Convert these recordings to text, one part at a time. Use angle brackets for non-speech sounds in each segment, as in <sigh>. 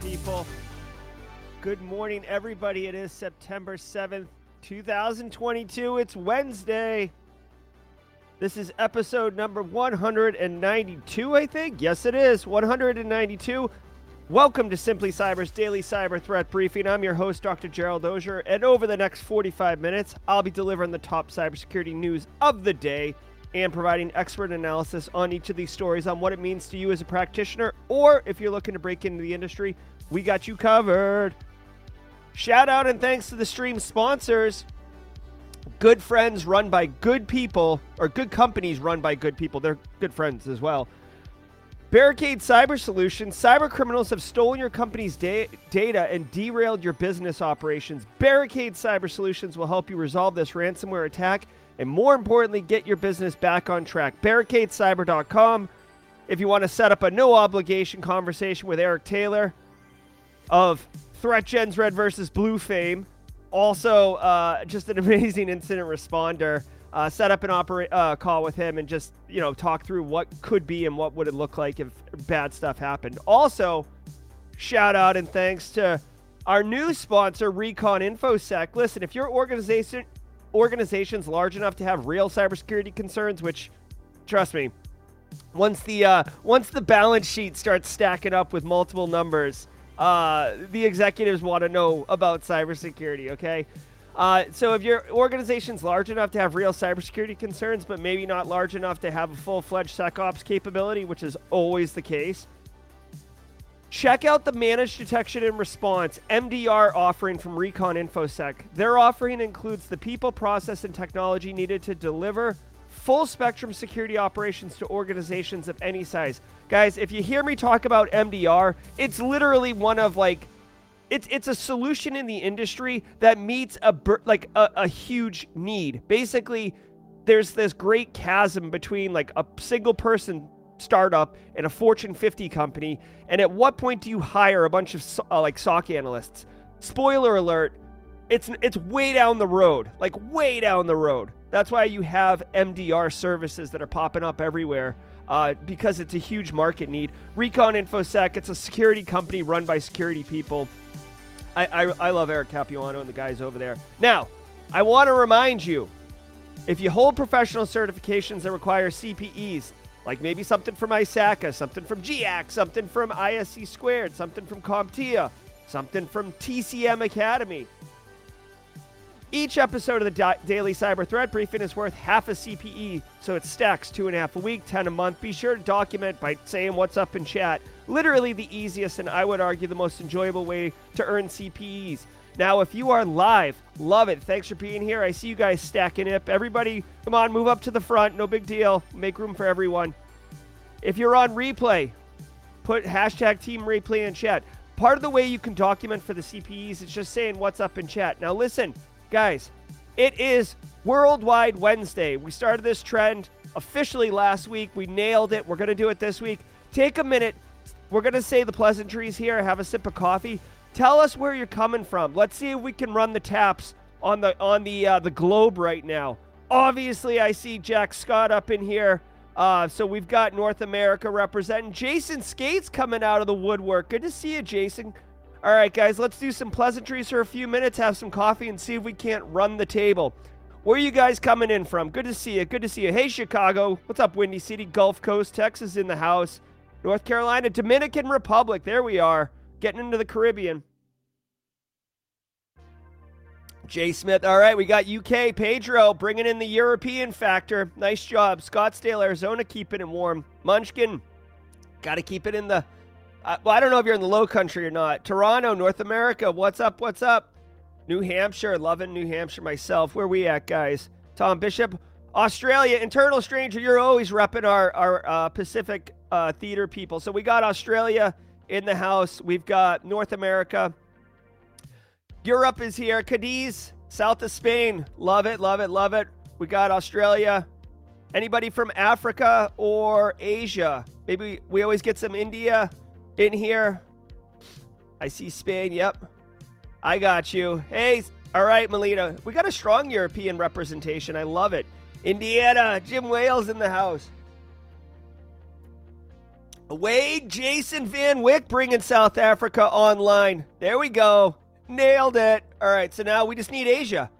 people. Good morning, everybody. It is September 7th, 2022. It's Wednesday. This is episode number 192, I think. Yes, it is. 192. Welcome to Simply Cyber's daily cyber threat briefing. I'm your host, Dr. Gerald Auger, and over the next 45 minutes, I'll be delivering the top cybersecurity news of the day and providing expert analysis on each of these stories on what it means to you as a practitioner, or if you're looking to break into the industry, we got you covered. Shout out and thanks to the stream sponsors. Good friends run by good people, or good companies run by good people. They're good friends as well. Barricade Cyber Solutions. Cyber criminals have stolen your company's da- data and derailed your business operations. Barricade Cyber Solutions will help you resolve this ransomware attack and, more importantly, get your business back on track. BarricadeCyber.com. If you want to set up a no obligation conversation with Eric Taylor of ThreatGen's Red versus Blue fame, also uh, just an <laughs> amazing incident responder uh, set up an opera- uh, call with him and just you know talk through what could be and what would it look like if bad stuff happened. Also, shout out and thanks to our new sponsor, Recon InfoSec. Listen, if your organization organization's large enough to have real cybersecurity concerns, which trust me, once the uh, once the balance sheet starts stacking up with multiple numbers, uh, the executives want to know about cybersecurity. Okay. Uh, so if your organization's large enough to have real cybersecurity concerns, but maybe not large enough to have a full-fledged SecOps capability, which is always the case, check out the Managed Detection and Response (MDR) offering from Recon InfoSec. Their offering includes the people, process, and technology needed to deliver full-spectrum security operations to organizations of any size. Guys, if you hear me talk about MDR, it's literally one of like it's it's a solution in the industry that meets a like a, a huge need. Basically, there's this great chasm between like a single person startup and a Fortune 50 company. And at what point do you hire a bunch of uh, like SOC analysts? Spoiler alert, it's it's way down the road, like way down the road. That's why you have MDR services that are popping up everywhere. Uh, because it's a huge market need. Recon InfoSec, it's a security company run by security people. I, I, I love Eric Capuano and the guys over there. Now, I want to remind you if you hold professional certifications that require CPEs, like maybe something from ISACA, something from GIAC, something from ISC Squared, something from CompTIA, something from TCM Academy, each episode of the da- Daily Cyber Threat Briefing is worth half a CPE, so it stacks two and a half a week, 10 a month. Be sure to document by saying what's up in chat. Literally the easiest and I would argue the most enjoyable way to earn CPEs. Now, if you are live, love it. Thanks for being here. I see you guys stacking up. Everybody, come on, move up to the front. No big deal. Make room for everyone. If you're on replay, put hashtag team replay in chat. Part of the way you can document for the CPEs is just saying what's up in chat. Now, listen, Guys, it is Worldwide Wednesday. We started this trend officially last week. We nailed it. We're going to do it this week. Take a minute. We're going to say the pleasantries here, have a sip of coffee. Tell us where you're coming from. Let's see if we can run the taps on the on the uh, the globe right now. Obviously, I see Jack Scott up in here. Uh, so we've got North America representing. Jason Skates coming out of the woodwork. Good to see you, Jason. All right, guys, let's do some pleasantries for a few minutes, have some coffee, and see if we can't run the table. Where are you guys coming in from? Good to see you. Good to see you. Hey, Chicago. What's up, Windy City? Gulf Coast, Texas in the house. North Carolina, Dominican Republic. There we are. Getting into the Caribbean. Jay Smith. All right, we got UK. Pedro bringing in the European factor. Nice job. Scottsdale, Arizona, keeping it warm. Munchkin, got to keep it in the uh, well, I don't know if you're in the low country or not. Toronto, North America. What's up? What's up? New Hampshire. Loving New Hampshire myself. Where we at, guys? Tom Bishop. Australia, Internal Stranger. You're always repping our, our uh, Pacific uh, theater people. So we got Australia in the house. We've got North America. Europe is here. Cadiz, south of Spain. Love it, love it, love it. We got Australia. Anybody from Africa or Asia? Maybe we always get some India in here. I see Spain. Yep. I got you. Hey, all right, Melita. We got a strong European representation. I love it. Indiana, Jim Wales in the house. Wade Jason Van Wyk bringing South Africa online. There we go. Nailed it. All right, so now we just need Asia.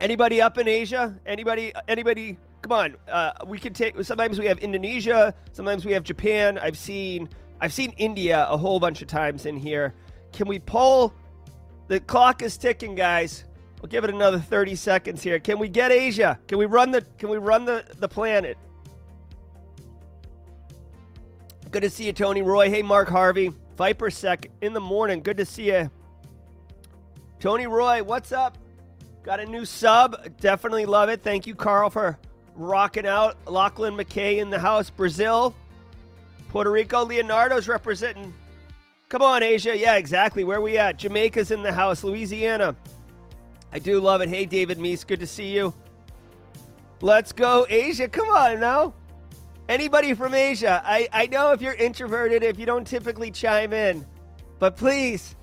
Anybody up in Asia? Anybody? Anybody? Come on. Uh, we can take. Sometimes we have Indonesia. Sometimes we have Japan. I've seen. I've seen India a whole bunch of times in here. Can we pull? The clock is ticking, guys. We'll give it another 30 seconds here. Can we get Asia? Can we run the? Can we run the the planet? Good to see you, Tony Roy. Hey, Mark Harvey. Viper Sec in the morning. Good to see you. Tony Roy, what's up? Got a new sub. Definitely love it. Thank you, Carl, for rocking out. Lachlan McKay in the house. Brazil. Puerto Rico. Leonardo's representing. Come on, Asia. Yeah, exactly. Where we at? Jamaica's in the house. Louisiana. I do love it. Hey, David Meese. Good to see you. Let's go, Asia. Come on now. Anybody from Asia, I, I know if you're introverted, if you don't typically chime in, but please,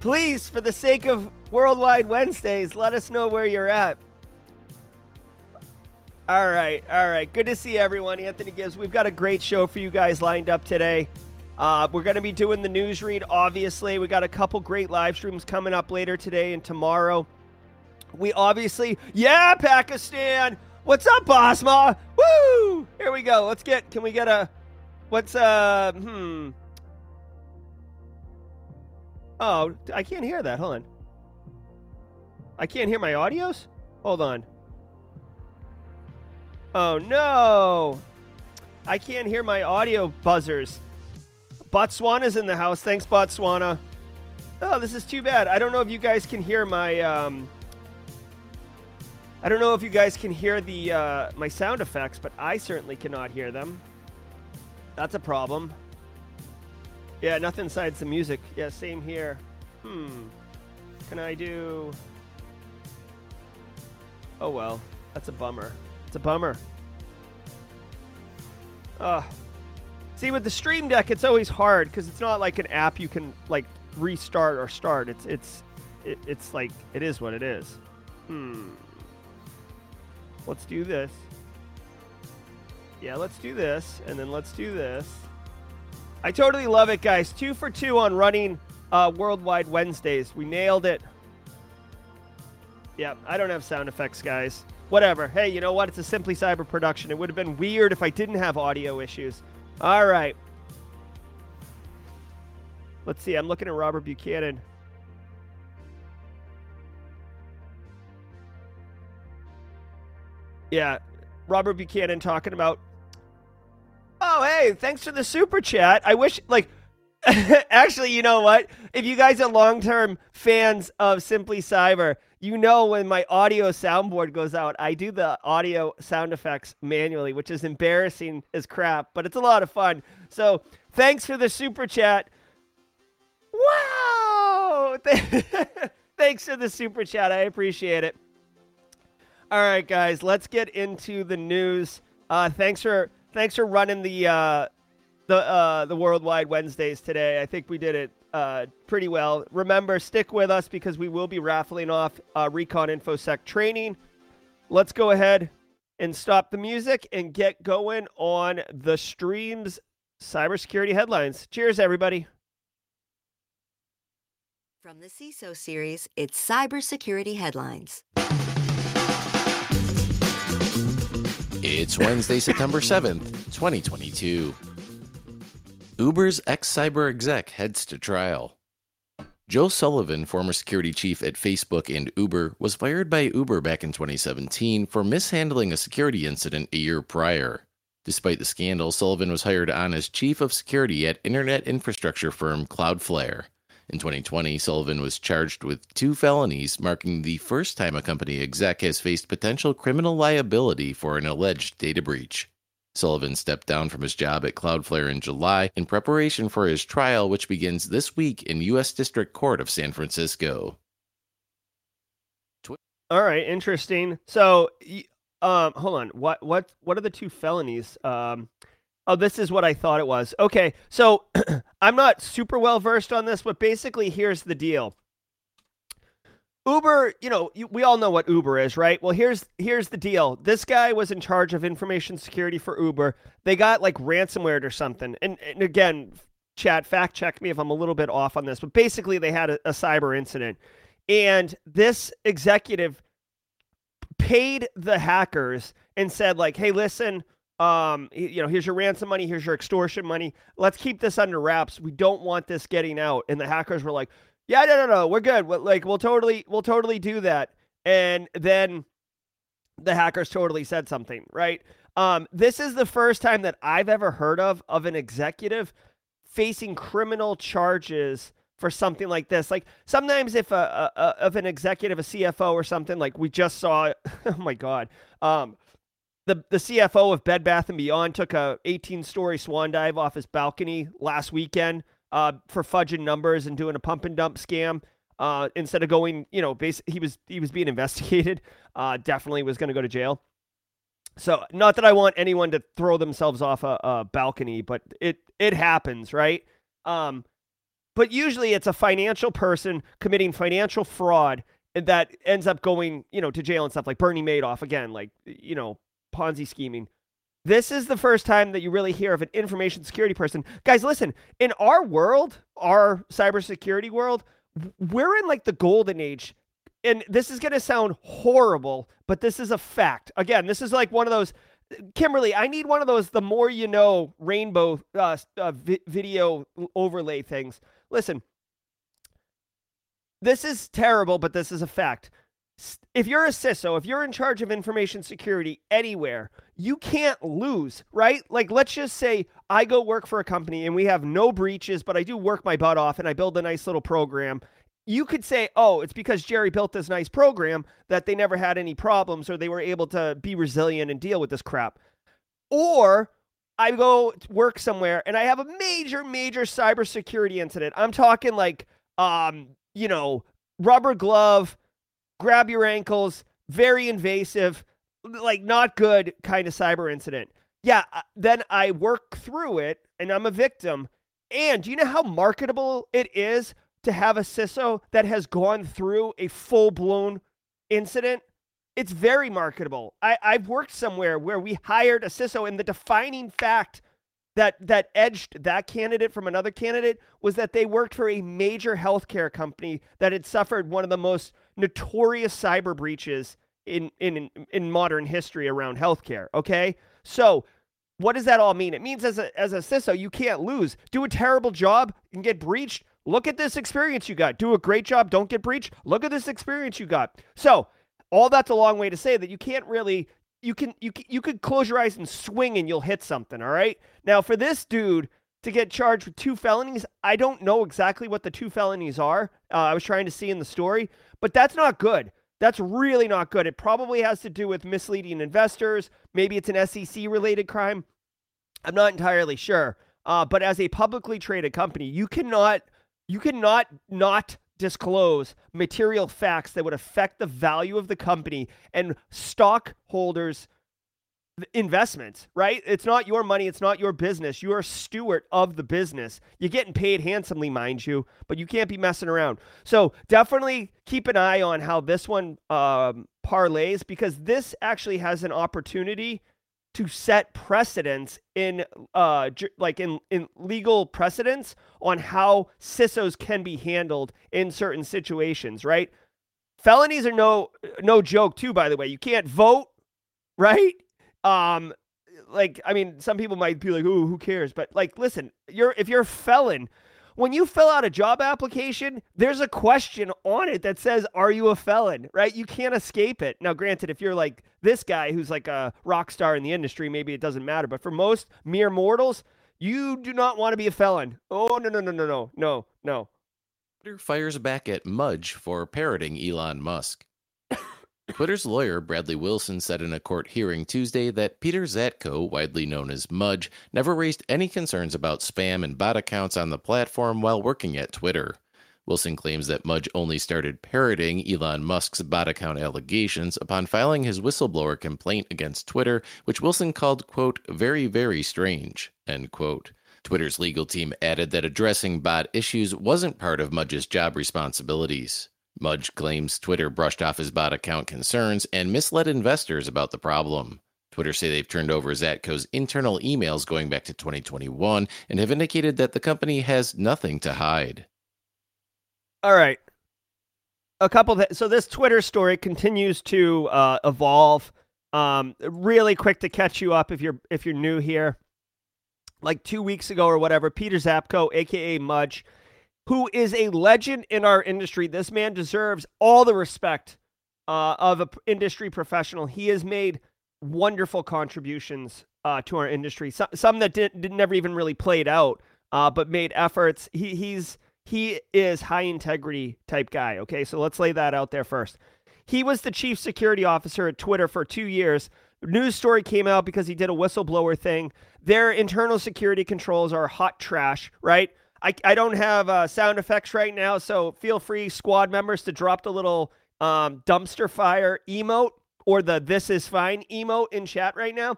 please, for the sake of Worldwide Wednesdays, let us know where you're at. All right, all right. Good to see everyone. Anthony Gibbs, we've got a great show for you guys lined up today. Uh, we're going to be doing the news read, obviously. We got a couple great live streams coming up later today and tomorrow. We obviously, yeah, Pakistan. What's up, Bosma? Woo! Here we go. Let's get. Can we get a? What's uh? Hmm. Oh, I can't hear that. Hold on. I can't hear my audios. Hold on. Oh no! I can't hear my audio buzzers. Botswana's in the house. Thanks, Botswana. Oh, this is too bad. I don't know if you guys can hear my um, I don't know if you guys can hear the uh, my sound effects, but I certainly cannot hear them. That's a problem. Yeah, nothing besides the music. Yeah, same here. Hmm. Can I do... Oh, well. That's a bummer. It's a bummer. Ugh. See, with the Stream Deck, it's always hard because it's not like an app you can, like, restart or start. It's, it's, it, it's like, it is what it is. Hmm. Let's do this. Yeah, let's do this, and then let's do this. I totally love it, guys. Two for two on running uh, Worldwide Wednesdays. We nailed it. Yeah, I don't have sound effects, guys. Whatever. Hey, you know what? It's a Simply Cyber production. It would have been weird if I didn't have audio issues. All right. Let's see. I'm looking at Robert Buchanan. Yeah, Robert Buchanan talking about. Oh, hey, thanks for the super chat. I wish, like, <laughs> actually, you know what? If you guys are long term fans of Simply Cyber, you know when my audio soundboard goes out, I do the audio sound effects manually, which is embarrassing as crap, but it's a lot of fun. So thanks for the super chat. Wow! <laughs> thanks for the super chat. I appreciate it. All right, guys, let's get into the news. Uh, thanks for thanks for running the uh, the uh, the worldwide Wednesdays today. I think we did it uh, pretty well. Remember, stick with us because we will be raffling off uh, Recon InfoSec training. Let's go ahead and stop the music and get going on the streams cybersecurity headlines. Cheers, everybody. From the CISO series, it's cybersecurity headlines. It's Wednesday, September 7th, 2022. Uber's ex cyber exec heads to trial. Joe Sullivan, former security chief at Facebook and Uber, was fired by Uber back in 2017 for mishandling a security incident a year prior. Despite the scandal, Sullivan was hired on as chief of security at internet infrastructure firm Cloudflare. In 2020, Sullivan was charged with two felonies, marking the first time a company exec has faced potential criminal liability for an alleged data breach. Sullivan stepped down from his job at Cloudflare in July in preparation for his trial, which begins this week in U.S. District Court of San Francisco. All right, interesting. So, um, hold on. What what what are the two felonies? Um, Oh, this is what I thought it was. Okay, so <clears throat> I'm not super well versed on this, but basically, here's the deal. Uber, you know, we all know what Uber is, right? Well, here's here's the deal. This guy was in charge of information security for Uber. They got like ransomware or something. And, and again, chat fact check me if I'm a little bit off on this, but basically they had a, a cyber incident. And this executive paid the hackers and said like, "Hey, listen, um, you know, here's your ransom money, here's your extortion money. Let's keep this under wraps. We don't want this getting out." And the hackers were like, yeah, no, no, no, we're good. We're, like we'll totally, we'll totally do that. And then the hackers totally said something, right? Um, this is the first time that I've ever heard of of an executive facing criminal charges for something like this. Like sometimes if a, a, a of an executive, a CFO or something like we just saw, <laughs> oh my god, um, the the CFO of Bed Bath and Beyond took a 18 story swan dive off his balcony last weekend uh, for fudging numbers and doing a pump and dump scam. Uh, instead of going, you know, he was he was being <laughs> investigated. Uh, definitely was going to go to jail. So, not that I want anyone to throw themselves off a, a balcony, but it it happens, right? Um, but usually it's a financial person committing financial fraud that ends up going, you know, to jail and stuff like Bernie Madoff again, like you know, Ponzi scheming. This is the first time that you really hear of an information security person. Guys, listen, in our world, our cybersecurity world, we're in like the golden age. And this is going to sound horrible, but this is a fact. Again, this is like one of those Kimberly, I need one of those the more you know rainbow uh, uh, vi- video overlay things. Listen, this is terrible, but this is a fact if you're a CISO, if you're in charge of information security anywhere, you can't lose, right? Like, let's just say I go work for a company and we have no breaches, but I do work my butt off and I build a nice little program. You could say, oh, it's because Jerry built this nice program that they never had any problems or they were able to be resilient and deal with this crap. Or I go work somewhere and I have a major, major cybersecurity incident. I'm talking like, um, you know, rubber glove grab your ankles, very invasive, like not good kind of cyber incident. Yeah, uh, then I work through it and I'm a victim. And do you know how marketable it is to have a CISO that has gone through a full blown incident? It's very marketable. I, I've worked somewhere where we hired a CISO, and the defining fact that that edged that candidate from another candidate was that they worked for a major healthcare company that had suffered one of the most notorious cyber breaches in in in modern history around healthcare. Okay, so what does that all mean? It means as a as a CISO, you can't lose. Do a terrible job and get breached. Look at this experience you got. Do a great job, don't get breached. Look at this experience you got. So all that's a long way to say that you can't really you can you you could close your eyes and swing and you'll hit something. All right. Now for this dude to get charged with two felonies, I don't know exactly what the two felonies are. Uh, I was trying to see in the story, but that's not good. That's really not good. It probably has to do with misleading investors. Maybe it's an SEC related crime. I'm not entirely sure. Uh, but as a publicly traded company, you cannot you cannot not disclose material facts that would affect the value of the company and stockholders investments, right? It's not your money, it's not your business. You're a steward of the business. You're getting paid handsomely, mind you, but you can't be messing around. So definitely keep an eye on how this one um, parlays because this actually has an opportunity to set precedents in uh like in in legal precedents on how CISOs can be handled in certain situations, right? Felonies are no no joke too by the way. You can't vote, right? Um like I mean some people might be like, "Oh, who cares?" But like listen, you're if you're a felon, when you fill out a job application, there's a question on it that says, Are you a felon? Right? You can't escape it. Now, granted, if you're like this guy who's like a rock star in the industry, maybe it doesn't matter. But for most mere mortals, you do not want to be a felon. Oh, no, no, no, no, no, no, no. Twitter fires back at Mudge for parroting Elon Musk. Twitter's lawyer, Bradley Wilson, said in a court hearing Tuesday that Peter Zatko, widely known as Mudge, never raised any concerns about spam and bot accounts on the platform while working at Twitter. Wilson claims that Mudge only started parroting Elon Musk's bot account allegations upon filing his whistleblower complaint against Twitter, which Wilson called, quote, very, very strange, end quote. Twitter's legal team added that addressing bot issues wasn't part of Mudge's job responsibilities. Mudge claims Twitter brushed off his bot account concerns and misled investors about the problem. Twitter say they've turned over Zatko's internal emails going back to 2021 and have indicated that the company has nothing to hide. All right. A couple th- so this Twitter story continues to uh, evolve. Um, really quick to catch you up if you're if you're new here. Like two weeks ago or whatever, Peter Zatko, aka Mudge, who is a legend in our industry. This man deserves all the respect uh, of an industry professional. He has made wonderful contributions uh, to our industry. Some, that did, did never even really played out, uh, but made efforts. He he's he is high integrity type guy. Okay, so let's lay that out there first. He was the chief security officer at Twitter for two years. News story came out because he did a whistleblower thing. Their internal security controls are hot trash, right? I, I don't have uh, sound effects right now, so feel free, squad members, to drop the little um, dumpster fire emote or the this is fine emote in chat right now.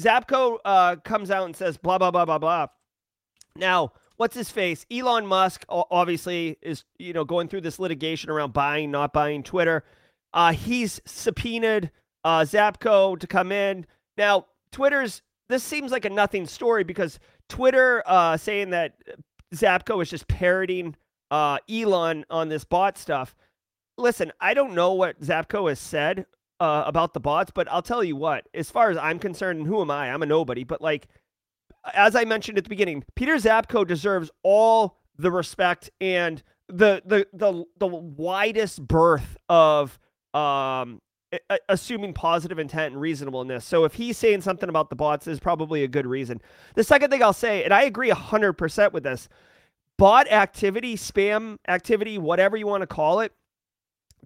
Zatko uh, comes out and says blah blah blah blah blah. Now, what's his face? Elon Musk obviously is you know going through this litigation around buying, not buying Twitter. Uh, he's subpoenaed uh, Zatko to come in. Now, Twitter's this seems like a nothing story because Twitter uh, saying that Zatko is just parroting uh, Elon on this bot stuff. Listen, I don't know what Zatko has said uh, about the bots, but I'll tell you what, as far as I'm concerned, and who am I? I'm a nobody, but like, as I mentioned at the beginning, Peter Zatko deserves all the respect and the the the the widest berth of um assuming positive intent and reasonableness. So if he's saying something about the bots is probably a good reason. The second thing I'll say, and I agree 100% with this, bot activity, spam activity, whatever you want to call it,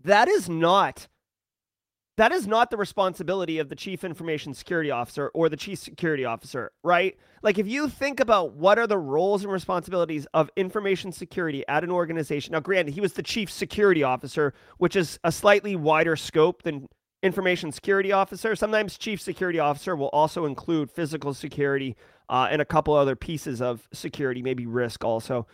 that is not that is not the responsibility of the chief information security officer or the chief security officer, right? Like if you think about what are the roles and responsibilities of information security at an organization. Now, granted, he was the chief security officer, which is a slightly wider scope than information security officer. Sometimes chief security officer will also include physical security uh, and a couple other pieces of security, maybe risk also.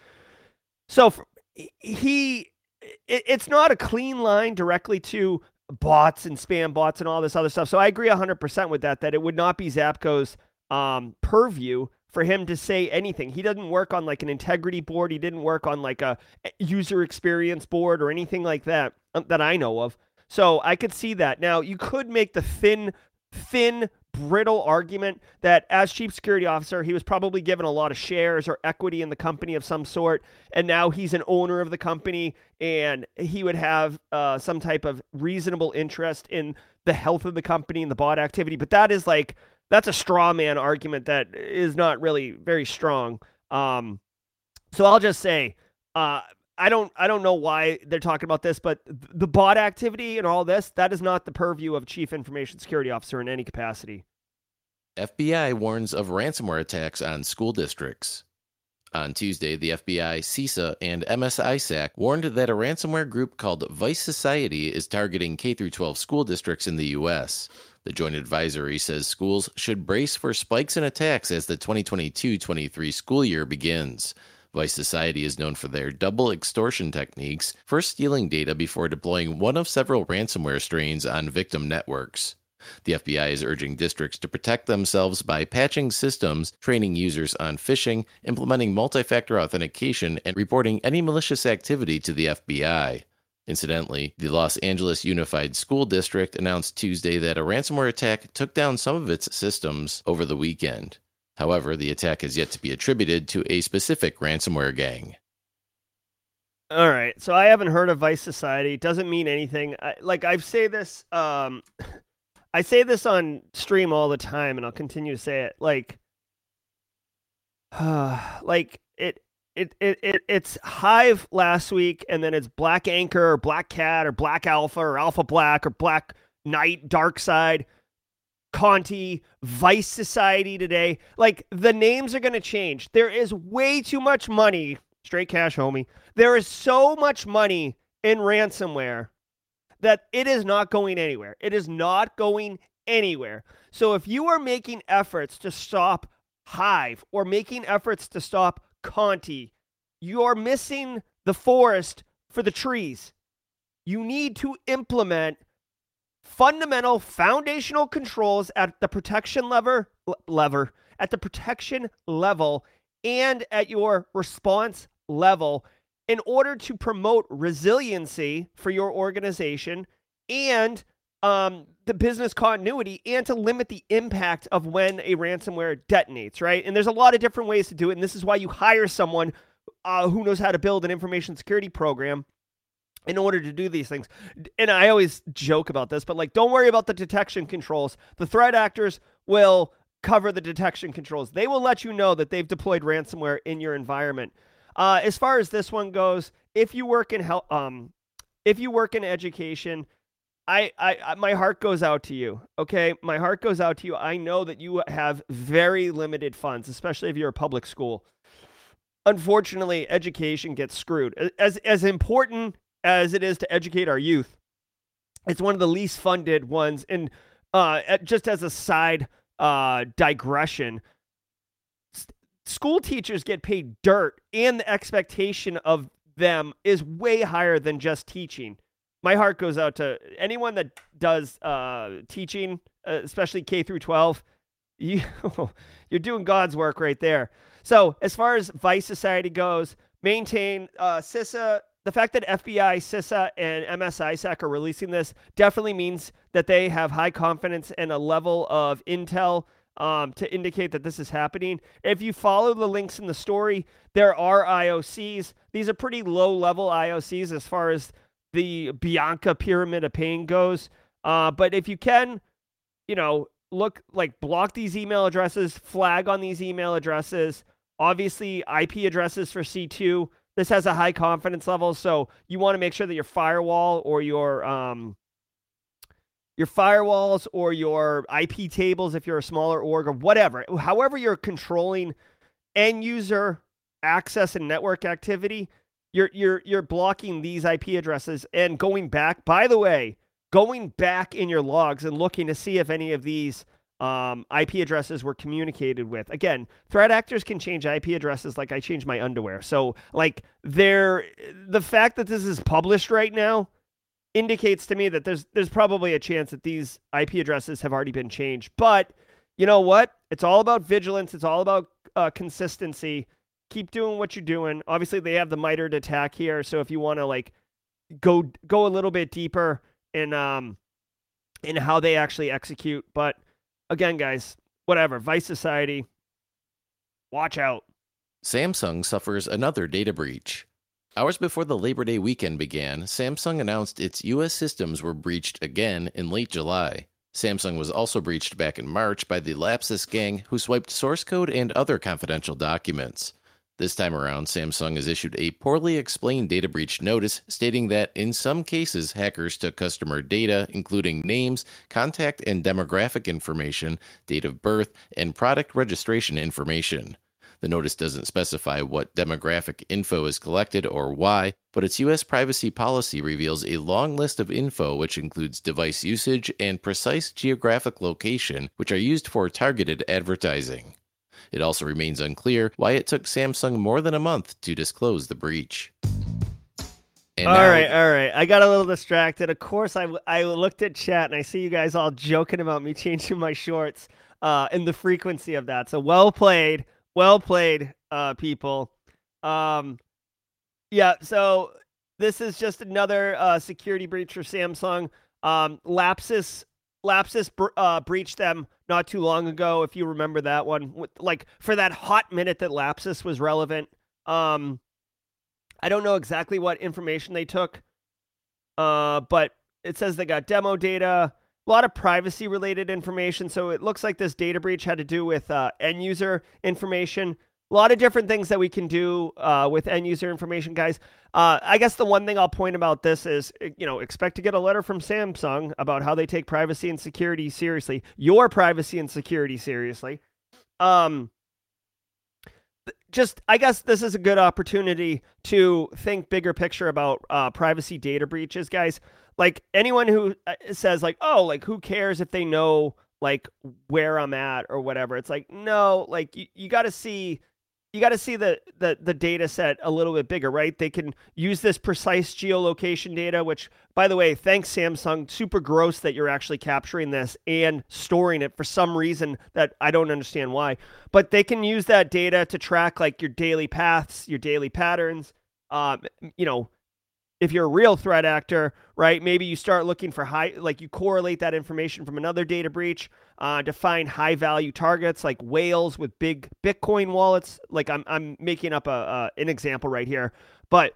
So he, it, it's not a clean line directly to bots and spam bots and all this other stuff. So I agree 100% with that, that it would not be Zatko's um, purview for him to say anything. He doesn't work on like an integrity board. He didn't work on like a user experience board or anything like that um, that I know of. So I could see that. Now you could make the thin, thin brittle argument that as chief security officer, he was probably given a lot of shares or equity in the company of some sort. And now he's an owner of the company and he would have uh, some type of reasonable interest in the health of the company and the bot activity. But that is like, that's a straw man argument that is not really very strong. Um, so I'll just say, uh, I don't I don't know why they're talking about this, but the bot activity and all this, that is not the purview of chief information security officer in any capacity. FBI warns of ransomware attacks on school districts. On Tuesday, the FBI, CISA, and MSISAC warned that a ransomware group called Vice Society is targeting K 12 school districts in the U.S. The joint advisory says schools should brace for spikes in attacks as the 2022 23 school year begins. Vice Society is known for their double extortion techniques, first stealing data before deploying one of several ransomware strains on victim networks. The FBI is urging districts to protect themselves by patching systems, training users on phishing, implementing multi factor authentication, and reporting any malicious activity to the FBI. Incidentally, the Los Angeles Unified School District announced Tuesday that a ransomware attack took down some of its systems over the weekend. However, the attack has yet to be attributed to a specific ransomware gang. All right, so I haven't heard of Vice Society. It doesn't mean anything. I, like I say this, um, <laughs> I say this on stream all the time, and I'll continue to say it. Like, uh, <sighs> like it, it, it, it, it's Hive last week, and then it's Black Anchor or Black Cat or Black Alpha or Alpha Black or Black Knight Dark Side Conti, Vice Society today. Like the names are going to change. There is way too much money, straight cash, homie. There is so much money in ransomware that it is not going anywhere. It is not going anywhere. So if you are making efforts to stop Hive or making efforts to stop Conti, you are missing the forest for the trees. you need to implement fundamental foundational controls at the protection lever lever at the protection level and at your response level in order to promote resiliency for your organization and um, the business continuity and to limit the impact of when a ransomware detonates, right? And there's a lot of different ways to do it. And this is why you hire someone uh, who knows how to build an information security program in order to do these things. And I always joke about this, but like, don't worry about the detection controls. The threat actors will cover the detection controls. They will let you know that they've deployed ransomware in your environment. Uh, as far as this one goes, if you work in help, um, if you work in education, I, I, I, my heart goes out to you. Okay, my heart goes out to you. I know that you have very limited funds, especially if you're a public school. Unfortunately, education gets screwed. As as important as it is to educate our youth, it's one of the least funded ones. And uh, just as a side uh, digression, school teachers get paid dirt, and the expectation of them is way higher than just teaching. My heart goes out to anyone that does uh, teaching, uh, especially K through 12. <laughs> You, you're doing God's work right there. So, as far as Vice Society goes, maintain uh, CISA. The fact that FBI, CISA, and MSISAC are releasing this definitely means that they have high confidence and a level of intel um, to indicate that this is happening. If you follow the links in the story, there are IOCs. These are pretty low level IOCs as far as the Bianco pyramid of pain goes. Uh, but if you can, you know, look like block these email addresses, flag on these email addresses. Obviously, IP addresses for C2. This has a high confidence level, so you want to make sure that your firewall or your um, your firewalls or your IP tables, if you're a smaller org or whatever, however you're controlling end user access and network activity, you're you're you're blocking these IP addresses and going back. By the way, going back in your logs and looking to see if any of these um, IP addresses were communicated with. Again, threat actors can change IP addresses like I change my underwear. So, like, they're the fact that this is published right now indicates to me that there's there's probably a chance that these IP addresses have already been changed. But you know what? It's all about vigilance. It's all about uh, consistency. Keep doing what you're doing. Obviously, they have the MITRE ATT&CK here, so if you want to like go go a little bit deeper in um in how they actually execute, but again, guys, whatever. Vice Society, watch out. Samsung suffers another data breach. Hours before the Labor Day weekend began, Samsung announced its US systems were breached again in late July. Samsung was also breached back in March by the Lapsus gang, who swiped source code and other confidential documents. This time around, Samsung has issued a poorly explained data breach notice stating that in some cases, hackers took customer data, including names, contact and demographic information, date of birth, and product registration information. The notice doesn't specify what demographic info is collected or why, but its US privacy policy reveals a long list of info which includes device usage and precise geographic location, which are used for targeted advertising. It also remains unclear why it took Samsung more than a month to disclose the breach. And all now, right, all right. I got a little distracted. Of course, I, I looked at chat and I see you guys all joking about me <laughs> changing my shorts uh, and the frequency of that. So well played. Well played, uh, people. Um, yeah, so this is just another uh, security breach for Samsung. Um, Lapsus Lapsus uh, breached them not too long ago, if you remember that one. Like for that hot minute that Lapsus was relevant. Um, I don't know exactly what information they took, uh, but it says they got demo data, a lot of privacy related information. So it looks like this data breach had to do with uh, end user information. A lot of different things that we can do uh, with end user information, guys. Uh, I guess the one thing I'll point about this is, eh, you know, expect to get a letter from Samsung about how they take privacy and security seriously, your privacy and security seriously. Um, just, I guess this is a good opportunity to think bigger picture about uh, privacy data breaches, guys like anyone who uh, says like oh like who cares if they know like where i'm at or whatever it's like no like you, you got to see you got to see the, the the data set a little bit bigger, right? They can use this precise geolocation data, which, by the way, thanks Samsung, super gross that you're actually capturing this and storing it for some reason that I don't understand why. But they can use that data to track like your daily paths, your daily patterns. Um, you know, if you're a real threat actor, right? Maybe you start looking for high, like you correlate that information from another data breach uh, to find high value targets like whales with big Bitcoin wallets. Like I'm, I'm making up a, an example right here, but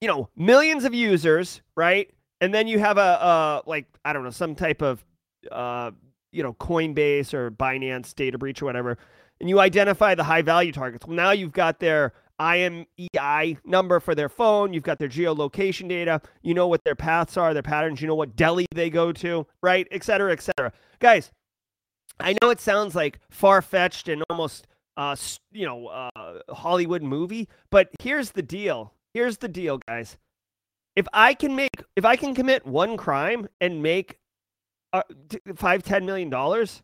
you know, millions of users, right? And then you have a, a like, I don't know, some type of, uh, you know, Coinbase or Binance data breach or whatever. And you identify the high value targets. Well, now you've got their IMEI number for their phone. You've got their geolocation data. You know what their paths are, their patterns. You know what deli they go to, right? Et cetera, et cetera. Guys, I know it sounds like far fetched and almost, uh, you know, uh, Hollywood movie, but here's the deal. Here's the deal, guys. If I can make, if I can commit one crime and make uh, five, ten million dollars,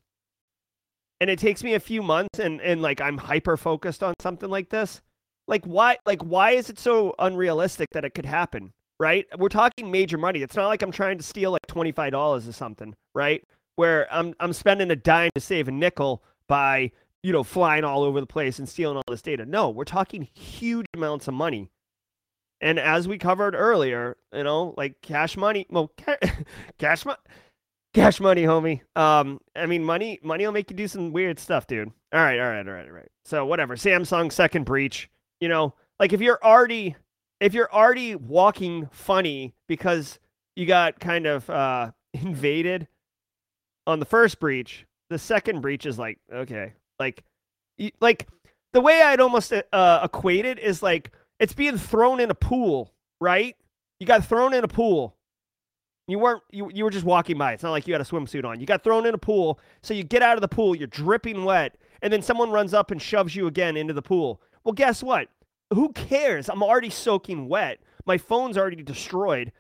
and it takes me a few months, and and like I'm hyper focused on something like this, like why like why is it so unrealistic that it could happen? Right? We're talking major money. It's not like I'm trying to steal like $25 or something, right? Where I'm I'm spending a dime to save a nickel by, you know, flying all over the place and stealing all this data. No, we're talking huge amounts of money. And as we covered earlier, you know, like cash money, well, <laughs> cash money cash money, homie. Um, I mean, money, money will make you do some weird stuff, dude. All right, all right, all right, all right. So whatever. Samsung second breach. You know, like if you're already if you're already walking funny because you got kind of uh, <laughs> invaded on the first breach, the second breach is like okay, like like the way I'd almost uh, equate it is like it's being thrown in a pool, right? You got thrown in a pool. You weren't you you were just walking by. It's not like you had a swimsuit on. You got thrown in a pool, so you get out of the pool, you're dripping wet, and then someone runs up and shoves you again into the pool. Well, guess what? Who cares? I'm already soaking wet. My phone's already destroyed.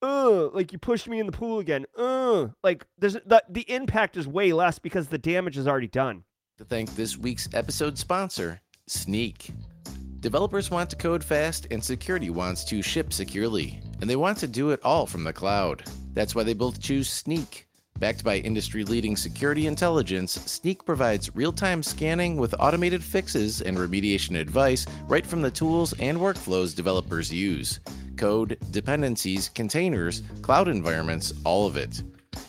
Ugh, like you pushed me in the pool again. Ugh, like there's the the impact is way less because the damage is already done. To thank this week's episode sponsor, Snyk. Developers want to code fast and security wants to ship securely, and they want to do it all from the cloud. That's why they both choose Snyk. Backed by industry leading security intelligence, Snyk provides real time scanning with automated fixes and remediation advice right from the tools and workflows developers use code, dependencies, containers, cloud environments, all of it.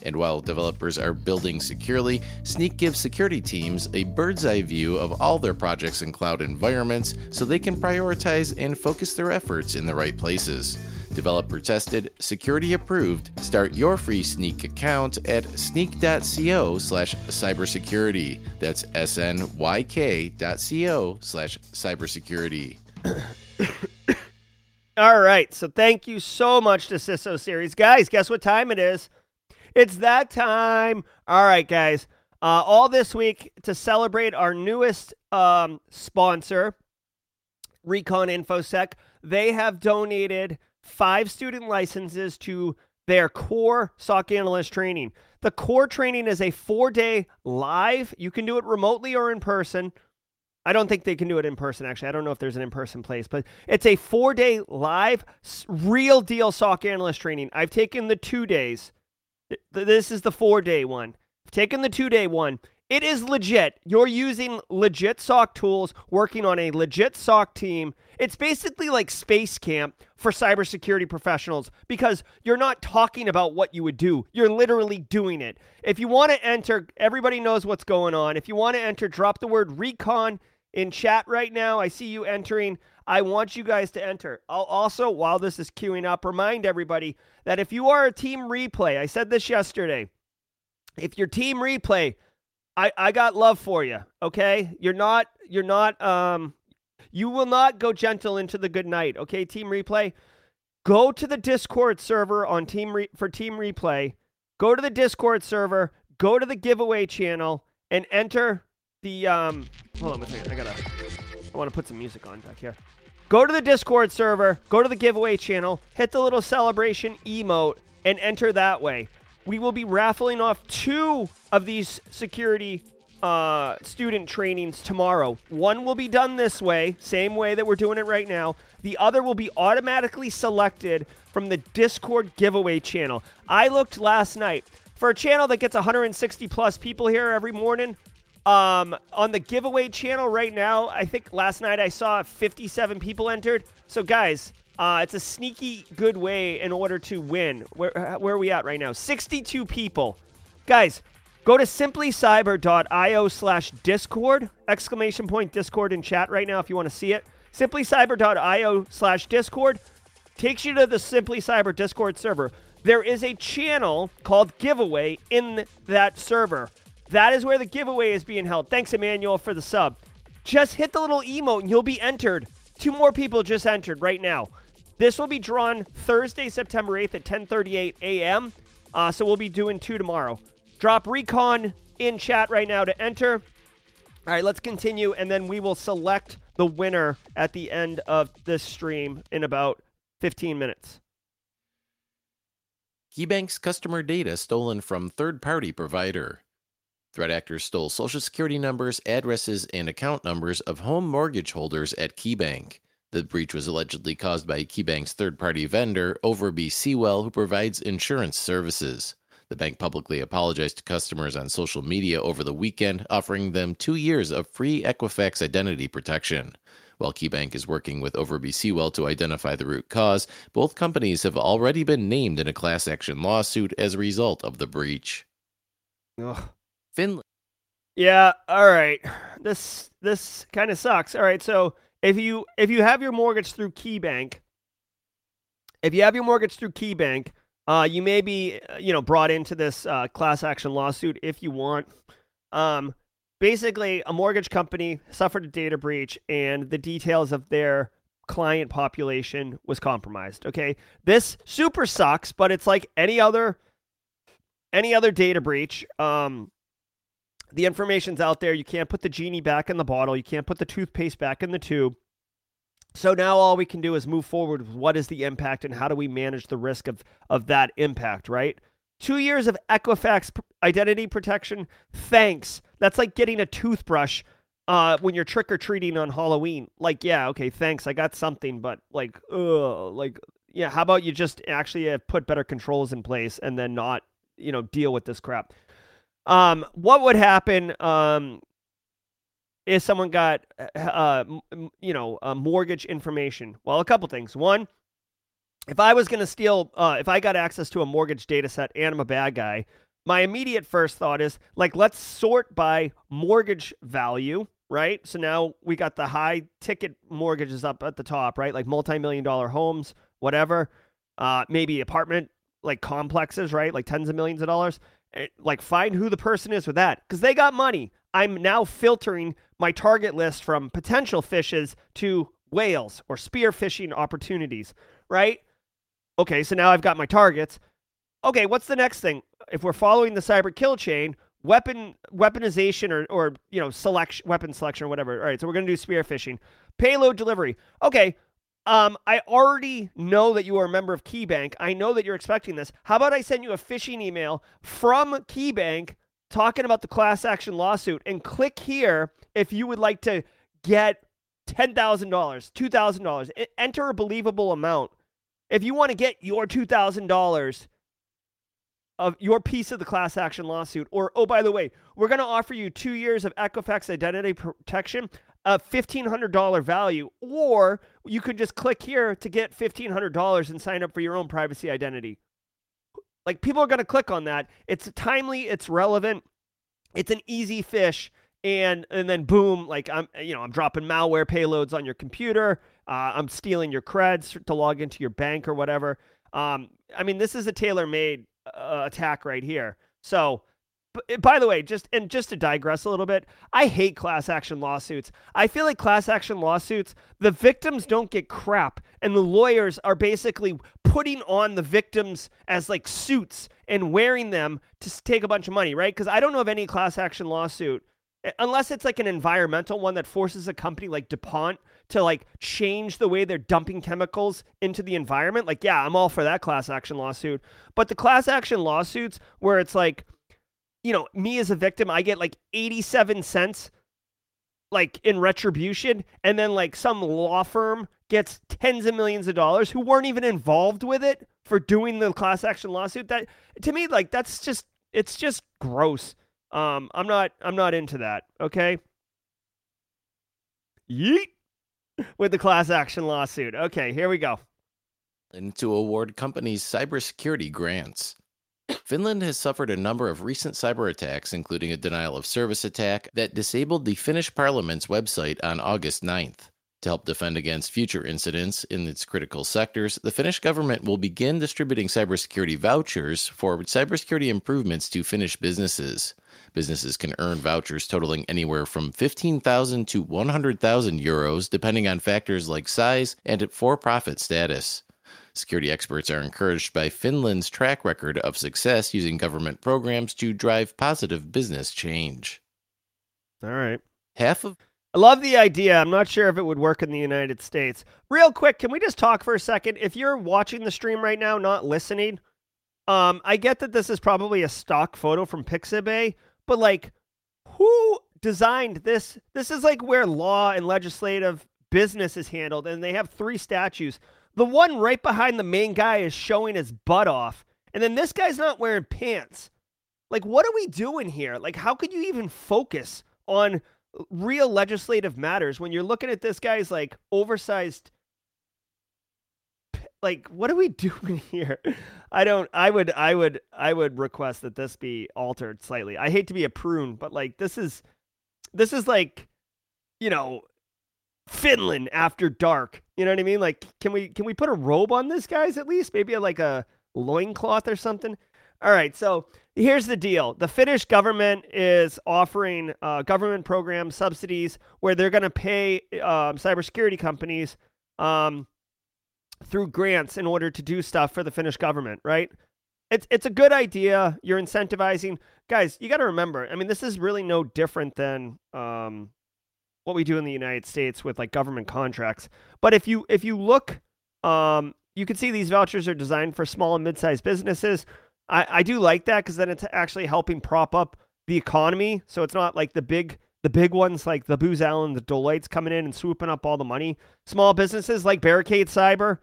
And while developers are building securely, Snyk gives security teams a bird's eye view of all their projects and cloud environments so they can prioritize and focus their efforts in the right places. Developer tested, security approved. Start your free Snyk account at snyk.co slash cybersecurity. That's S-N-Y-K.co slash cybersecurity. <coughs> All right. So thank you so much to CISO Series. Guys, guess what time it is? It's that time. All right, guys. Uh, all this week to celebrate our newest um, sponsor, Recon InfoSec. They have donated five student licenses to their core SOC analyst training. The core training is a four day live. You can do it remotely or in person. I don't think they can do it in person, actually. I don't know if there's an in person place, but it's a four day live, real deal SOC analyst training. I've taken the two days. This is the four day one. I've taken the two day one. It is legit. You're using legit SOC tools, working on a legit SOC team. It's basically like space camp for cybersecurity professionals because you're not talking about what you would do. You're literally doing it. If you want to enter, everybody knows what's going on. If you want to enter, drop the word recon in chat right now. I see you entering. I want you guys to enter. I'll also, while this is queuing up, remind everybody that if you are a team replay, I said this yesterday, if your team replay, I, I got love for you. Okay. You're not, you're not, um, you will not go gentle into the good night. Okay. Team replay. Go to the Discord server on team re- for team replay. Go to the Discord server, go to the giveaway channel and enter the, um, hold on a second. I gotta, I want to put some music on back here. Go to the Discord server, go to the giveaway channel, hit the little celebration emote and enter that way we will be raffling off two of these security uh, student trainings tomorrow. One will be done this way, same way that we're doing it right now. The other will be automatically selected from the Discord giveaway channel. I looked last night for a channel that gets 160 plus people here every morning. Um, on the giveaway channel right now, I think last night I saw 57 people entered. So guys, uh, it's a sneaky good way in order to win. Where where are we at right now? 62 people. Guys, go to simplycyber.io slash discord, exclamation point discord in chat right now if you want to see it. Simplycyber.io slash discord takes you to the Simply Cyber Discord server. There is a channel called Giveaway in that server. That is where the giveaway is being held. Thanks, Emmanuel, for the sub. Just hit the little emote and you'll be entered. Two more people just entered right now. This will be drawn Thursday, September 8th at 10:38 a.m. Uh, so we'll be doing two tomorrow. Drop recon in chat right now to enter. All right, let's continue, and then we will select the winner at the end of this stream in about 15 minutes. KeyBank's customer data stolen from third party provider. Threat actors stole social security numbers, addresses, and account numbers of home mortgage holders at KeyBank. The breach was allegedly caused by KeyBank's third party vendor, Overby Seawell, who provides insurance services. The bank publicly apologized to customers on social media over the weekend, offering them two years of free Equifax identity protection. While KeyBank is working with Overby Seawell to identify the root cause, both companies have already been named in a class action lawsuit as a result of the breach. Ugh. Finland. Yeah, all right. This this kind of sucks. All right, so if you if you have your mortgage through KeyBank, if you have your mortgage through KeyBank, uh, you may be uh, you know brought into this uh, class action lawsuit if you want. Um, basically, a mortgage company suffered a data breach, and the details of their client population was compromised. Okay, this super sucks, but it's like any other any other data breach. Um, the information's out there. You can't put the genie back in the bottle. You can't put the toothpaste back in the tube. So now all we can do is move forward with what is the impact and how do we manage the risk of of that impact, right? 2 years of Equifax identity protection. Thanks. That's like getting a toothbrush uh, when you're trick or treating on Halloween. Like, yeah, okay, thanks. I got something, but like, ugh, like, yeah, how about you just actually uh, put better controls in place and then not, you know, deal with this crap? Um, what would happen um, if someone got, uh, you know, mortgage information? Well, a couple things. One, if I was going to steal, uh, if I got access to a mortgage data set and I'm a bad guy, my immediate first thought is like, let's sort by mortgage value, right? So now we got the high ticket mortgages up at the top, right? Like multi million dollar homes, whatever, uh, maybe apartment like complexes, right? Like tens of millions of dollars. Eh, like find who the person is with that because they got money. I'm now filtering my target list from potential fishes to whales or spear phishing opportunities, right? Okay, so now I've got my targets. Okay, what's the next thing? If we're following the cyber kill chain, weapon weaponization or or you know selection weapon selection or whatever. All right, so we're gonna do spear phishing. Payload delivery. Okay, um, I already know that you are a member of KeyBank. I know that you're expecting this. How about I send you a phishing email from KeyBank talking about the class action lawsuit and click here if you would like to get $10,000, $2,000. Enter a believable amount. If you want to get your $2,000 of your piece of the class action lawsuit, or oh, by the way, we're going to offer you two years of Equifax identity protection a $1,500 value, or you could just click here to get $1,500 and sign up for your own privacy identity. Like people are going to click on that. It's timely, it's relevant, it's an easy fish. And and then boom, like I'm you know I'm dropping malware payloads on your computer. Uh, I'm stealing your creds to log into your bank or whatever. Um, I mean, this is a tailor-made uh, attack right here. So by the way, just and just to digress a little bit, I hate class action lawsuits. I feel like class action lawsuits, the victims don't get crap, and the lawyers are basically putting on the victims as like suits and wearing them to take a bunch of money, right? Because I don't know of any class action lawsuit unless it's like an environmental one that forces a company like DuPont to like change the way they're dumping chemicals into the environment. Like, yeah, I'm all for that class action lawsuit. But the class action lawsuits where it's like you know, me as a victim, I get like 87 cents like in retribution and then like some law firm gets tens of millions of dollars who weren't even involved with it for doing the class action lawsuit. That to me like that's just it's just gross. Um i'm not i'm not into that okay? Yeet! With the class action lawsuit. Okay here we go. And to award companies cybersecurity grants Finland has suffered a number of recent cyber attacks, including a denial of service attack that disabled the Finnish parliament's website on August 9th. To help defend against future incidents in its critical sectors, the Finnish government will begin distributing cybersecurity vouchers for cybersecurity improvements to Finnish businesses. Businesses can earn vouchers totaling anywhere from 15,000 to 100,000 euros, depending on factors like size and for profit status. Security experts are encouraged by Finland's track record of success using government programs to drive positive business change. All right. Half of I love the idea. I'm not sure if it would work in the United States. Real quick, can we just talk for a second? If you're watching the stream right now, not listening, um, I get that this is probably a stock photo from Pixabay, but like, who designed this? This is like where law and legislative business is handled, and they have three statues. The one right behind the main guy is showing his butt off. And then this guy's not wearing pants. Like, what are we doing here? Like, how could you even focus on real legislative matters when you're looking at this guy's like oversized like what are we <laughs> doing here i don't i would i would i would request that this be altered slightly i hate to be a prune but like this is this is like you know Finland after dark. You know what I mean? Like, can we can we put a robe on this guys at least? Maybe like a loincloth or something. All right, so here's the deal: the Finnish government is offering uh, government program subsidies where they're going to pay um, cybersecurity companies um, through grants in order to do stuff for the Finnish government. Right? It's it's a good idea. You're incentivizing guys. You got to remember. I mean, this is really no different than um, what we do in the United States with like government contracts. But if you if you look, um, you can see these vouchers are designed for small and mid-sized businesses. I, I do like that because then it's actually helping prop up the economy. So it's not like the big the big ones like the Booz Allen, the Deloitte's coming in and swooping up all the money. Small businesses like Barricade Cyber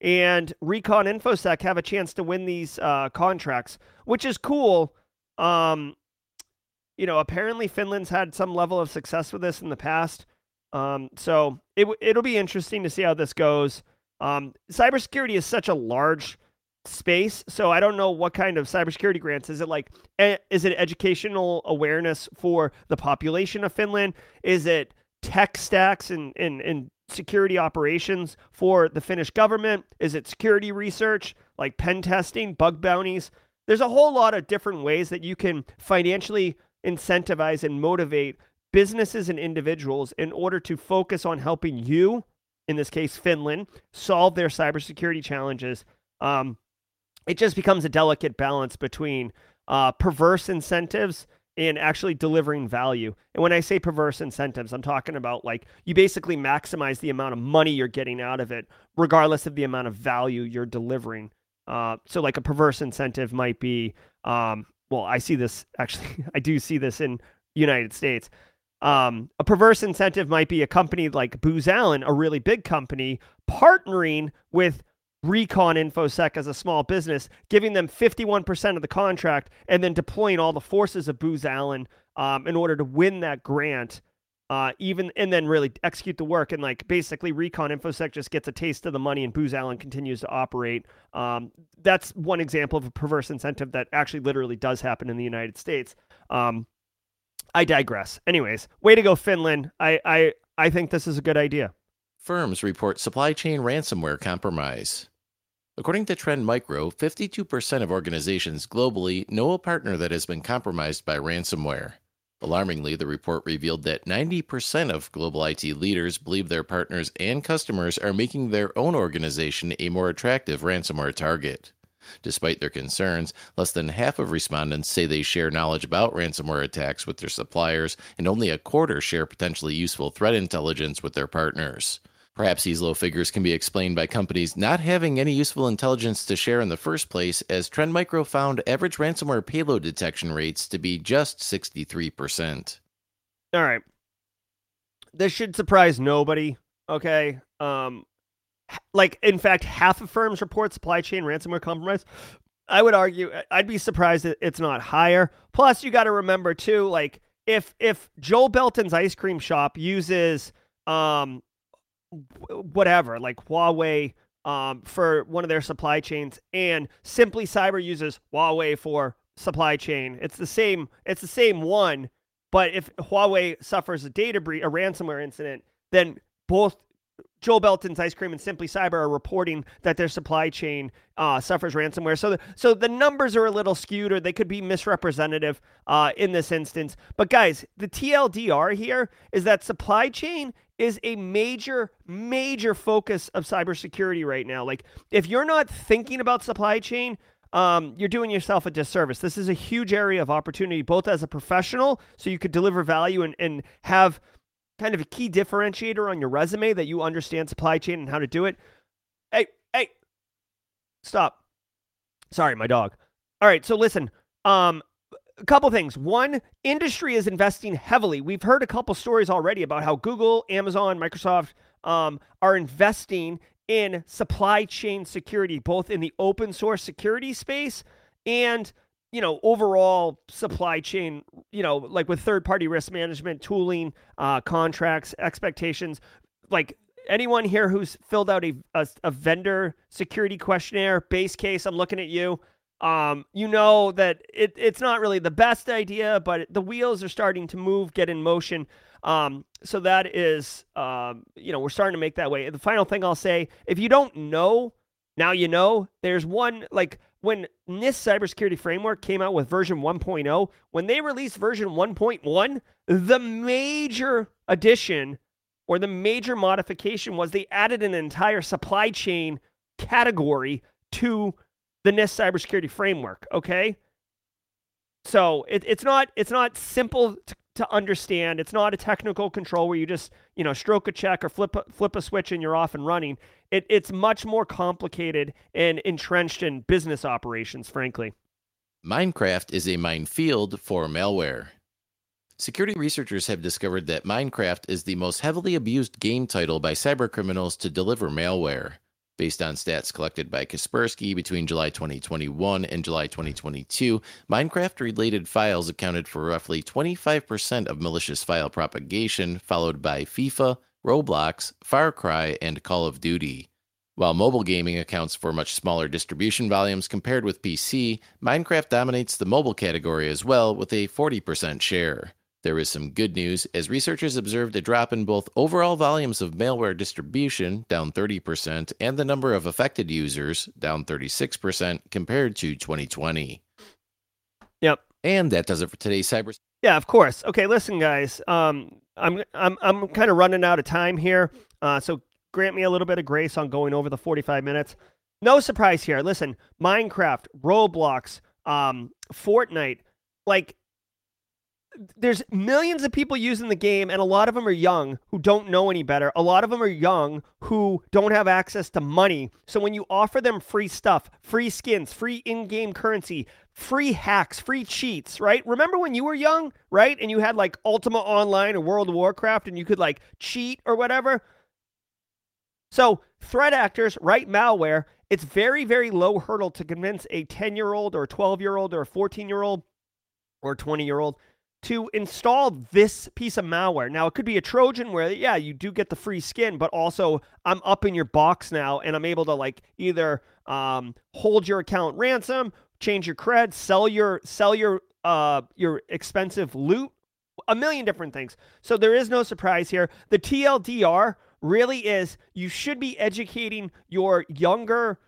and Recon InfoSec have a chance to win these uh, contracts, which is cool. Um, you know, apparently Finland's had some level of success with this in the past. Um, so it it'll be interesting to see how this goes. Um, cybersecurity is such a large space, so I don't know what kind of cybersecurity grants is it like. Is it educational awareness for the population of Finland? Is it tech stacks and and and security operations for the Finnish government? Is it security research like pen testing, bug bounties? There's a whole lot of different ways that you can financially incentivize and motivate businesses and individuals in order to focus on helping you, in this case, Finland, solve their cybersecurity challenges. Um, it just becomes a delicate balance between uh, perverse incentives and actually delivering value. And when I say perverse incentives, I'm talking about like you basically maximize the amount of money you're getting out of it, regardless of the amount of value you're delivering. Uh, so, like a perverse incentive might be um, well, I see this <laughs> actually, I do see this in United States. Um, a perverse incentive might be a company like Booz Allen, a really big company, partnering with Recon InfoSec as a small business, giving them 51% of the contract, and then deploying all the forces of Booz Allen um, in order to win that grant uh, even and then really execute the work. And like basically recon infosec just gets a taste of the money and booz allen continues to operate. Um, that's one example of a perverse incentive that actually literally does happen in the united states. Um, i digress. Anyways way to go finland. I i i think this is a good idea. Firms report supply chain ransomware compromise. According to Trend Micro, 52% of organizations globally know a partner that has been compromised by ransomware. Alarmingly, the report revealed that 90% of global IT leaders believe their partners and customers are making their own organization a more attractive ransomware target. Despite their concerns, less than half of respondents say they share knowledge about ransomware attacks with their suppliers, and only a quarter share potentially useful threat intelligence with their partners. Perhaps these low figures can be explained by companies not having any useful intelligence to share in the first place, as Trend Micro found average ransomware payload detection rates to be just 63%. All right. This should surprise nobody. Okay. Um, like in fact, half of firms report supply chain ransomware compromise. I would argue I'd be surprised that it's not higher. Plus, you got to remember too, like if if Joe Belton's ice cream shop uses um whatever like Huawei um for one of their supply chains, and Simply Cyber uses Huawei for supply chain, it's the same. It's the same one. But if Huawei suffers a data breach, a ransomware incident, then both Joel Belton's Ice Cream and Simply Cyber are reporting that their supply chain uh, suffers ransomware. So, the, so the numbers are a little skewed, or they could be misrepresentative uh, in this instance. But guys, the TLDR here is that supply chain is a major, major focus of cybersecurity right now. Like, if you're not thinking about supply chain, um, you're doing yourself a disservice. This is a huge area of opportunity, both as a professional, so you could deliver value and, and have kind of a key differentiator on your resume that you understand supply chain and how to do it. Hey, hey, stop. Sorry, my dog. All right, so listen. Um, a couple things. One, industry is investing heavily. We've heard a couple stories already about how Google, Amazon, Microsoft um, are investing in supply chain security, both in the open source security space and you know overall supply chain you know like with third party risk management tooling uh, contracts expectations like anyone here who's filled out a, a, a, vendor security questionnaire base case i'm looking at you um, you know that it, it's not really the best idea but the wheels are starting to move get in motion. Um, so that is um, you know we're starting to make that way. The final thing i'll say if you don't know now you know there's one like when NIST cybersecurity framework came out with version 1.0, when they released version 1.1, the major addition or the major modification was they added an entire supply chain category to the NIST cybersecurity framework. Okay. So it, it's not it's not simple to, to understand. It's not a technical control where you just you know stroke a check or flip a, flip a switch and you're off and running. It, it's much more complicated and entrenched in business operations, frankly. Minecraft is a minefield for malware. Security researchers have discovered that Minecraft is the most heavily abused game title by cybercriminals to deliver malware. Based on stats collected by Kaspersky between July 2021 and July 2022, Minecraft related files accounted for roughly 25% of malicious file propagation, followed by FIFA, Roblox, Far Cry, and Call of Duty. While mobile gaming accounts for much smaller distribution volumes compared with PC, Minecraft dominates the mobile category as well with a 40% share. There is some good news as researchers observed a drop in both overall volumes of malware distribution, down 30%, and the number of affected users, down 36% compared to 2020. Yep. And that does it for today's cyber. Yeah, of course. Okay, listen, guys. Um, I'm I'm I'm kind of running out of time here, uh, so grant me a little bit of grace on going over the 45 minutes. No surprise here. Listen, Minecraft, Roblox, um, Fortnite, like there's millions of people using the game and a lot of them are young who don't know any better a lot of them are young who don't have access to money so when you offer them free stuff free skins free in-game currency free hacks, free cheats, right? Remember when you were young, right? And you had like Ultima Online or World of Warcraft and you could like cheat or whatever? So, threat actors write malware. It's very, very low hurdle to convince a 10 year old or a 12 year old or a 14 year old or 20 year old to install this piece of malware. Now, it could be a Trojan where, yeah, you do get the free skin, but also I'm up in your box now and I'm able to like either um, hold your account ransom change your cred, sell your sell your uh your expensive loot, a million different things. So there is no surprise here. The TLDR really is you should be educating your younger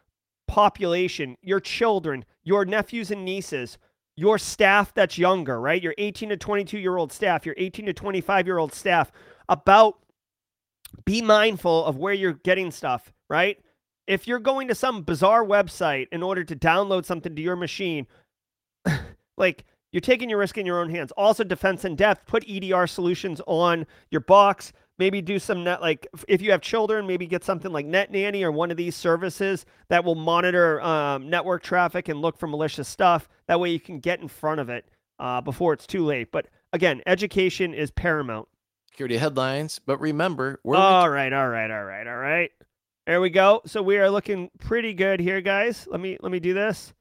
population, your children, your nephews and nieces, your staff that's younger, right? Your 18 to 22 year old staff, your 18 to 25 year old staff about be mindful of where you're getting stuff, right? if you're going to some bizarre website in order to download something to your machine, <laughs> like you're taking your risk in your own hands. Also, defense in depth, put EDR solutions on your box. Maybe do some net like if you have children maybe get something like net nanny or one of these services that will monitor um, network traffic and look for malicious stuff. That way you can get in front of it uh, before it's too late. But again education is paramount. Security headlines, but remember, we're all right all right all right all right. There we go. So we are looking pretty good here guys. Let me let me do this.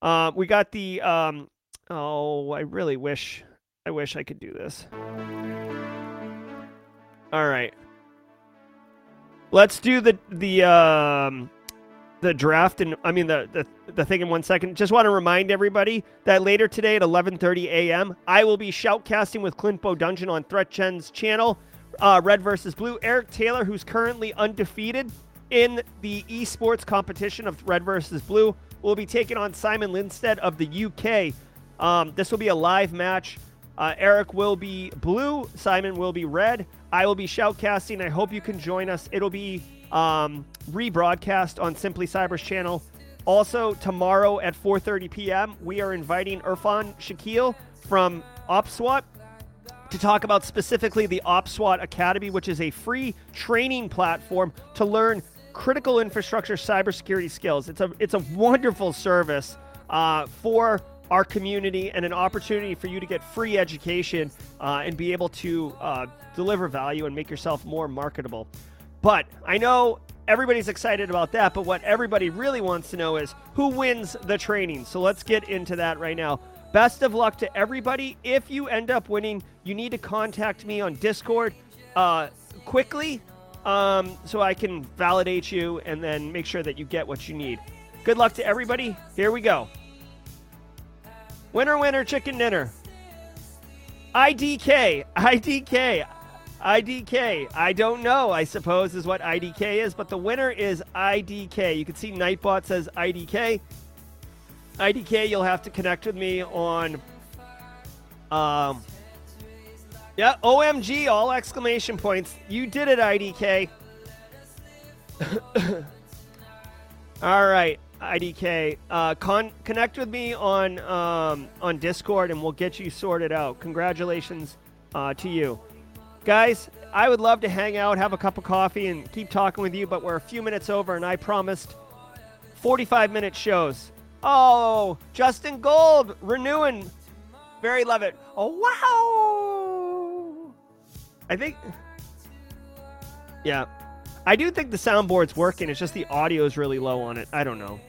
Uh, we got the um, oh i really wish i wish i could do this all right. Let's do the the um the draft and I mean the the, the thing in one second. Just want to remind everybody that later today at 11:30 a.m. I will be shoutcasting with Clint Bodungen on ThreatGen's channel. Uh, Red versus Blue. Eric Taylor, who's currently undefeated in the esports competition of Red versus Blue, will be taking on Simon Lindstedt of the UK. Um, this will be a live match. Uh, Eric will be blue. Simon will be red. I will be shoutcasting. I hope you can join us. It'll be um, rebroadcast on Simply Cyber's channel. Also, tomorrow at 4:30 p.m., we are inviting Irfan Shakil from OpSWAT to talk about specifically the OpSWAT Academy, which is a free training platform to learn critical infrastructure cybersecurity skills. It's a it's a wonderful service uh, for our community and an opportunity for you to get free education uh, and be able to uh, deliver value and make yourself more marketable. But I know everybody's excited about that, but what everybody really wants to know is who wins the training. So let's get into that right now. Best of luck to everybody. If you end up winning, you need to contact me on Discord uh, quickly um, so I can validate you and then make sure that you get what you need. Good luck to everybody. Here we go. Winner, winner, chicken dinner. IDK, IDK, IDK. I don't know, I suppose, is what IDK is, but the winner is IDK. You can see Nightbot says IDK. IDK, you'll have to connect with me on. Um, yeah, OMG, all exclamation points. You did it, IDK. <coughs> all right. IDK. Uh, con- connect with me on um, on Discord, and we'll get you sorted out. Congratulations uh, to you, guys. I would love to hang out, have a cup of coffee, and keep talking with you. But we're a few minutes over, and I promised 45 minute shows. Oh, Justin Gold renewing. Very love it. Oh wow. I think. Yeah. I do think the soundboard's working. It's just the audio is really low on it. I don't know.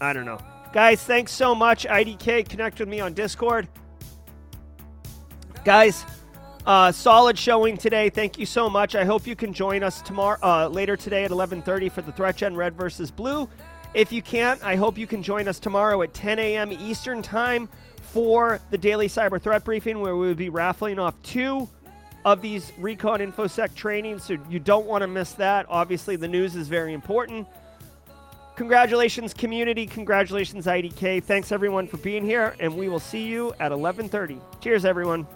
I don't know. Guys, thanks so much. IDK, connect with me on Discord. Guys, uh, solid showing today. Thank you so much. I hope you can join us tomorrow, uh, later today at 11:30 for the ThreatGen Red versus Blue. If you can't, I hope you can join us tomorrow at 10 a.m. Eastern Time for the daily cyber threat briefing, where we will be raffling off two of these Recon InfoSec trainings. So you don't want to miss that. Obviously, the news is very important. Congratulations, community. Congratulations, IDK. Thanks, everyone, for being here, and we will see you at 11:30. Cheers, everyone.